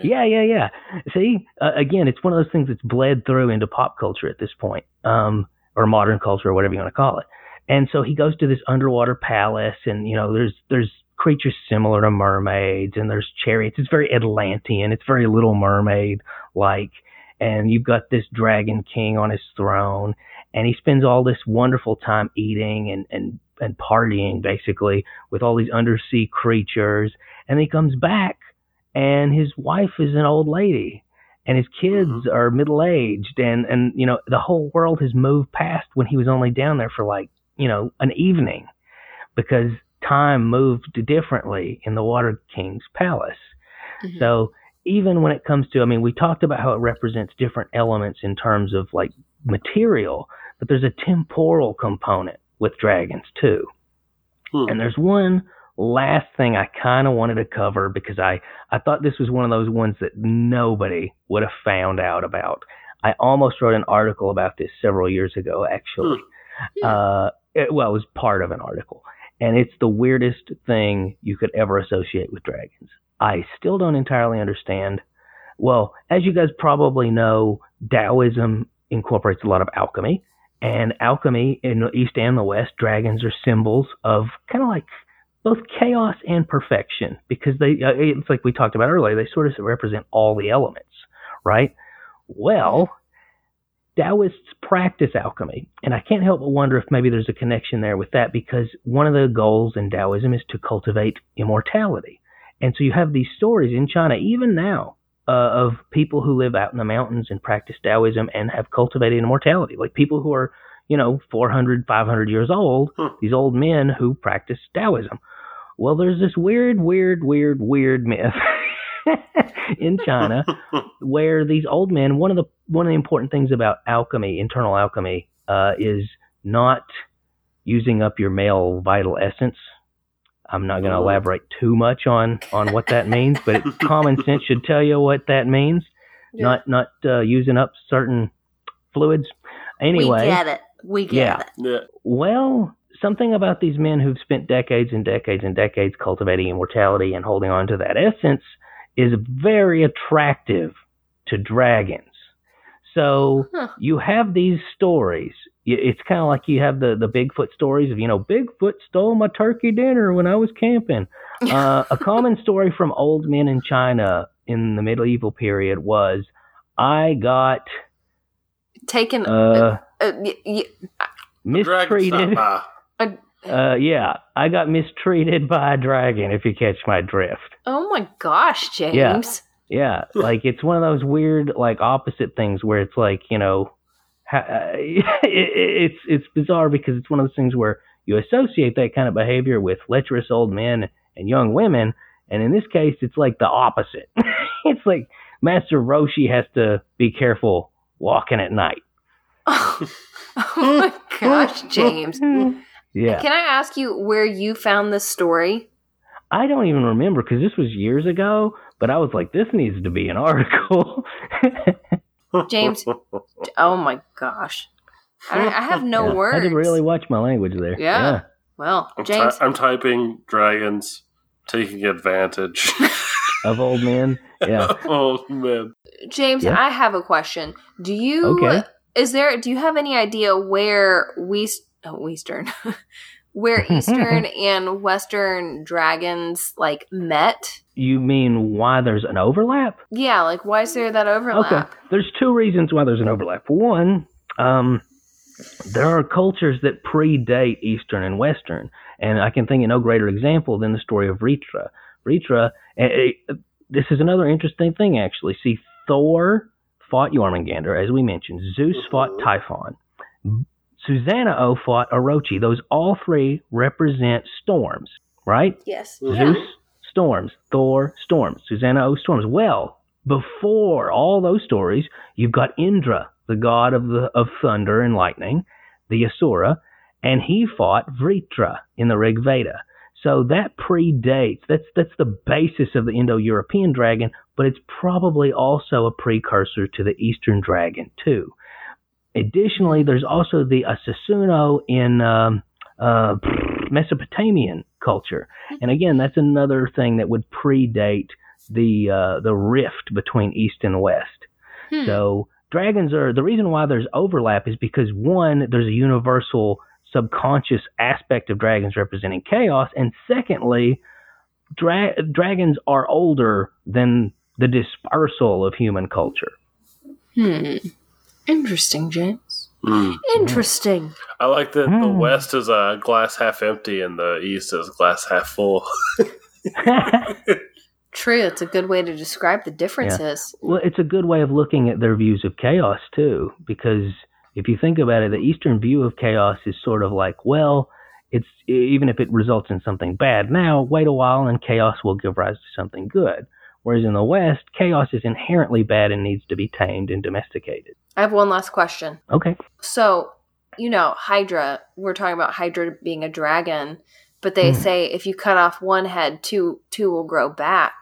S3: Yeah, yeah, yeah. See, uh, again, it's one of those things that's bled through into pop culture at this point, um, or modern culture, or whatever you want to call it. And so he goes to this underwater palace, and you know, there's there's creatures similar to mermaids, and there's chariots. It's very Atlantean. It's very Little Mermaid like, and you've got this dragon king on his throne, and he spends all this wonderful time eating and and and partying basically with all these undersea creatures, and he comes back and his wife is an old lady and his kids
S1: Mhm.
S3: are middle aged and and you know the whole world has moved past when he was only down there for like you know an evening because time moved differently in the water king's palace
S2: Mhm.
S3: so even when it comes to i mean we talked about how it represents different elements in terms of like material but there's a temporal component with dragons too
S1: Hmm.
S3: and there's one last thing I kind of wanted to cover because I, I thought this was one of those ones that nobody would have found out about. I almost wrote an article about this several years ago, actually.
S2: Hmm.
S3: Uh, it, well, it was part of an article. And it's the weirdest thing you could ever associate with dragons. I still don't entirely understand. Well, as you guys probably know, Taoism incorporates a lot of alchemy. And alchemy in the East and the West, dragons are symbols of kind of like both chaos and perfection because they, uh, it's like we talked about earlier, they sort of represent all the elements, right? Well, Taoists practice alchemy, and I can't help but wonder if maybe there's a connection there with that because one of the goals in Taoism is to cultivate immortality. And so you have these stories in China, even now, uh, of people who live out in the mountains and practice Taoism and have cultivated immortality, like people who are, you know, 400, 500 years old,
S1: Hmm.
S3: these old men who practice Taoism. Well, there's this weird, weird, weird, weird myth in China where these old men, one of the one of the important things about alchemy, internal alchemy, uh, is not using up your male vital essence. I'm not going to
S1: Oh.
S3: elaborate too much on on what that means, but it, common sense should tell you what that means.
S2: Yeah.
S3: Not not uh, using up certain fluids. Anyway,
S2: we get it. We get
S3: Yeah.
S2: it.
S1: yeah.
S3: well, something about these men who've spent decades and decades and decades cultivating immortality and holding on to that essence is very attractive to dragons. So
S2: Huh.
S3: you have these stories. It's kind of like you have the, the Bigfoot stories of, you know, Bigfoot stole my turkey dinner when I was camping. Uh, a common story from old men in China in the medieval period was I got
S2: Taken.
S3: uh,
S2: uh, y- y-
S1: The dragon's
S3: mistreated. Uh, yeah, I got mistreated by a dragon. If you catch my drift,
S2: oh my gosh, James.
S3: yeah, yeah. like it's one of those weird, like opposite things where it's like you know, ha- uh, it, it's it's bizarre because it's one of those things where you associate that kind of behavior with lecherous old men and young women, and in this case, it's like the opposite. it's like Master Roshi has to be careful walking at night.
S2: oh my gosh, James.
S3: Yeah.
S2: Can I ask you where you found this story?
S3: I don't even remember because this was years ago, but I was like, this needs to be an article.
S2: James? Oh my gosh. I, I have no
S3: Yeah,
S2: words.
S3: I had to really watch my language there.
S2: Yeah. Well,
S1: I'm, ty-
S2: James.
S1: I'm typing dragons taking advantage.
S3: Of old men. Yeah.
S1: oh man.
S2: James,
S3: Yeah.
S2: I have a question. Do you
S3: Okay.
S2: is there do you have any idea where we oh, Eastern where Eastern and Western dragons like met?
S3: You mean why there's an overlap?
S2: Yeah, like why is there that overlap?
S3: Okay. There's two reasons why there's an overlap. One, um, there are cultures that predate Eastern and Western, and I can think of no greater example than the story of Vritra. Vritra, eh, eh, this is another interesting thing actually. See, Thor fought Jormungandr, as we mentioned. Zeus fought Typhon. Susanoo fought Orochi. Those all three represent storms, right?
S2: Yes.
S1: Yeah.
S3: Zeus, storms. Thor, storms. Susanoo, storms. Well, before all those stories, you've got Indra, the god of the of thunder and lightning, the Asura, and he fought Vritra in the Rig Veda. So that predates. That's that's the basis of the Indo-European dragon, but it's probably also a precursor to the Eastern dragon too. Additionally, there's also the Asasuno in um, uh, Mesopotamian culture, and again, that's another thing that would predate the uh, the rift between East and West.
S2: Hmm.
S3: So dragons are the reason why there's overlap is because one, there's a universal subconscious aspect of dragons representing chaos, and secondly, dra- dragons are older than the dispersal of human culture.
S2: Hmm. Interesting, James.
S1: Mm.
S2: Interesting.
S1: I like that the
S3: Hmm.
S1: West is a glass half empty and the East is glass half full.
S2: True. It's a good way to describe the differences.
S3: Well, it's a good way of looking at their views of chaos too, because if you think about it, the Eastern view of chaos is sort of like, well, it's even if it results in something bad now, wait a while and chaos will give rise to something good. Whereas in the West, chaos is inherently bad and needs to be tamed and domesticated.
S2: I have one last question.
S3: Okay.
S2: So, you know, Hydra, we're talking about Hydra being a dragon, but they
S3: Hmm.
S2: say if you cut off one head, two two will grow back.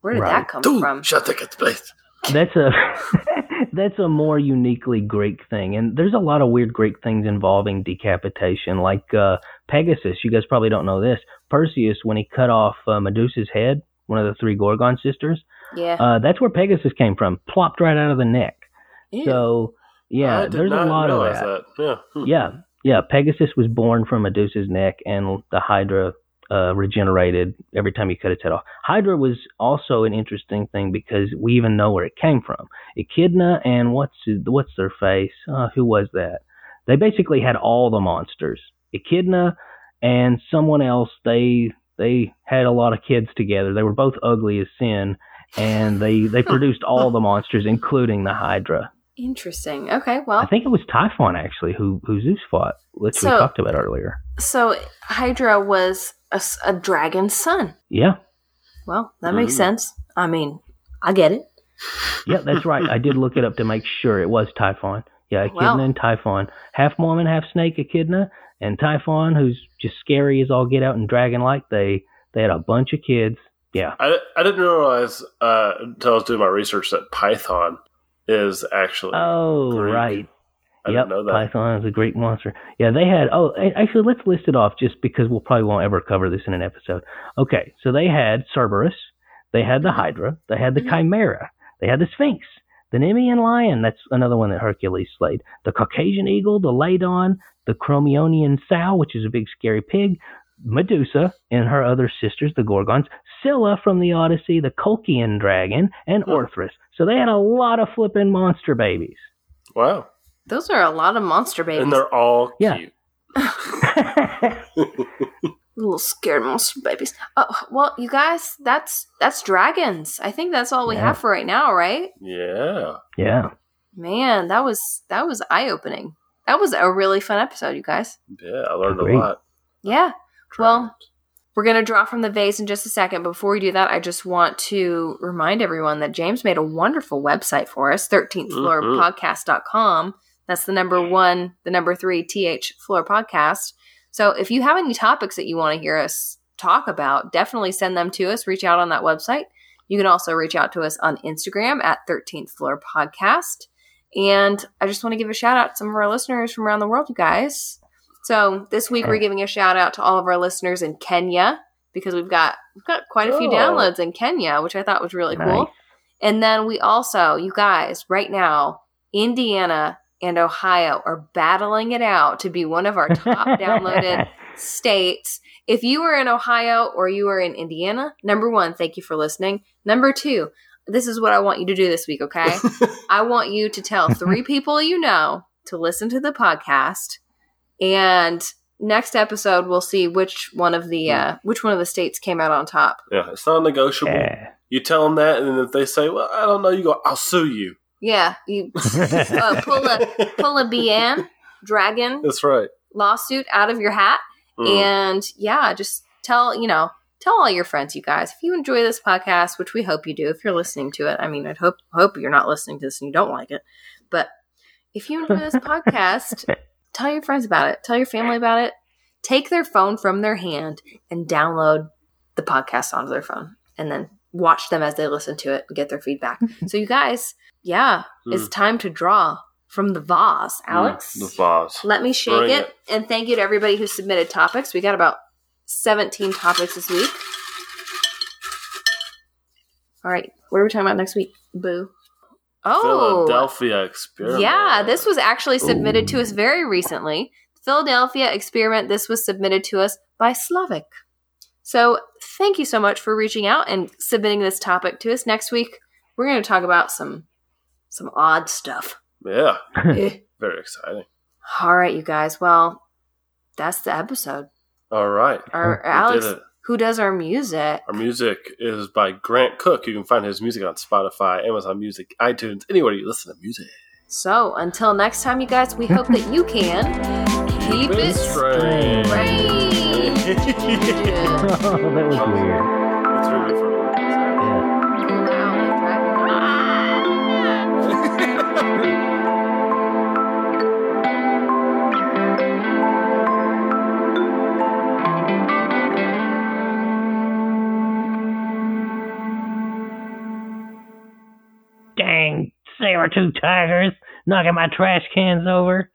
S2: Where did
S3: Right.
S2: that come
S1: Dude,
S2: from?
S1: shut the cat, please.
S3: That's a that's a more uniquely Greek thing, and there's a lot of weird Greek things involving decapitation, like uh, Pegasus. You guys probably don't know this. Perseus, when he cut off uh, Medusa's head, one of the three Gorgon sisters,
S2: Yeah.
S3: uh, that's where Pegasus came from, plopped right out of the neck.
S2: Ew.
S3: So yeah, there's a lot of
S1: realize
S3: that.
S1: Yeah. Hmm.
S3: Yeah, yeah. Pegasus was born from Medusa's neck, and the Hydra uh, regenerated every time you cut its head off. Hydra was also an interesting thing because we even know where it came from. Echidna and what's what's their face? Uh, who was that? They basically had all the monsters. Echidna and someone else. They they had a lot of kids together. They were both ugly as sin, and they they produced all the monsters, including the Hydra.
S2: Interesting. Okay, Well, I
S3: think it was Typhon actually who who Zeus fought, which we talked about earlier.
S2: so Hydra was a dragon's son.
S3: Yeah,
S2: Well, that makes
S1: Mhm.
S2: sense. I mean, I get it.
S3: yeah, that's right. I did look it up to make sure it was Typhon. Yeah, Echidna
S2: Wow.
S3: and Typhon, half Mormon, half snake. Echidna and Typhon, who's just scary as all get out and dragon like. They they had a bunch of kids. Yeah,
S1: I, I didn't realize uh, until I was doing my research that Python is actually.
S3: Oh,
S1: Greek.
S3: right.
S1: I
S3: yep,
S1: didn't know that.
S3: Python is a Greek monster. Yeah, they had. Oh, actually, let's list it off just because we'll probably won't ever cover this in an episode. Okay, so they had Cerberus, they had the
S2: Mhm.
S3: Hydra, they had the
S2: Mhm.
S3: Chimera, they had the Sphinx, the Nemean lion. That's another one that Hercules slayed. The Caucasian eagle, the Ladon, the Crommyonian sow, which is a big scary pig. Medusa and her other sisters, the Gorgons, Scylla from the Odyssey, the Colchian dragon, and. Orthrus. So they had a lot of flippin' monster babies.
S1: Wow.
S2: Those are a lot of monster babies.
S1: And they're all
S3: Yeah.
S1: cute.
S2: little scared monster babies. Oh, well, you guys, that's that's dragons. I think that's all we
S3: Yeah.
S2: have for right now, right?
S1: Yeah.
S3: yeah.
S2: Man, that was that was eye opening. That was a really fun episode, you guys.
S1: Yeah, I learned
S3: Agreed.
S1: a lot.
S2: Yeah. Well, we're going to draw from the vase in just a second. Before we do that, I just want to remind everyone that James made a wonderful website for us, 13th floor
S1: Mhm.
S2: podcast.com. That's the number one, the number three TH floor podcast. So if you have any topics that you want to hear us talk about, definitely send them to us. Reach out on that website. You can also reach out to us on Instagram at 13th floor podcast. And I just want to give a shout out to some of our listeners from around the world, you guys. So this week we're oh. giving a shout out to all of our listeners in Kenya because we've got we've got quite a few
S1: Oh.
S2: downloads in Kenya, which I thought was really cool. And then we also, you guys, right now, Indiana and Ohio are battling it out to be one of our top downloaded states. If you are in Ohio or you are in Indiana, number one, thank you for listening. Number two, this is what I want you to do this week, okay? I want you to tell three people you know to listen to the podcast. And next episode, we'll see which one of the uh, which one of the states came out on top.
S1: Yeah, it's not negotiable.
S3: Yeah.
S1: You tell them that, and if they say, "Well, I don't know," you go, "I'll sue you."
S2: Yeah, you uh, pull a pull a BN dragon
S1: That's right.
S2: lawsuit out of your hat,
S1: Mm.
S2: and yeah, just tell you know tell all your friends, you guys. If you enjoy this podcast, which we hope you do, if you're listening to it, I mean, I hope hope you're not listening to this and you don't like it, but if you enjoy this podcast, tell your friends about it, tell your family about it. take their phone from their hand and download the podcast onto their phone and then watch them as they listen to it and get their feedback. so, you guys, yeah, it's
S1: Mm.
S2: time to draw from the vase. Alex,
S1: Mm, the vase.
S2: let me shake it.
S1: it.
S2: And thank you to everybody who submitted topics. We got about 17 topics this week. All right, what are we talking about next week? Boo. Oh,
S1: Philadelphia experiment.
S2: yeah, this was actually submitted to us very recently. Philadelphia experiment. This was submitted to us by Slavic. So thank you so much for reaching out and submitting this topic to us. Next week we're going to talk about some some odd stuff.
S1: Yeah,
S2: Eh.
S1: very exciting.
S2: All right, you guys. Well, that's the episode.
S1: All right.
S2: Our Alex,
S1: did it.
S2: Who does our music?
S1: Our music is by Grant Cook. You can find his music on Spotify, Amazon Music, iTunes, anywhere you listen to music.
S2: So until next time, you guys, we hope that you can keep it
S1: strange.
S2: strange.
S3: oh, that was weird. Dang, saber tooth tigers knocking my trash cans over.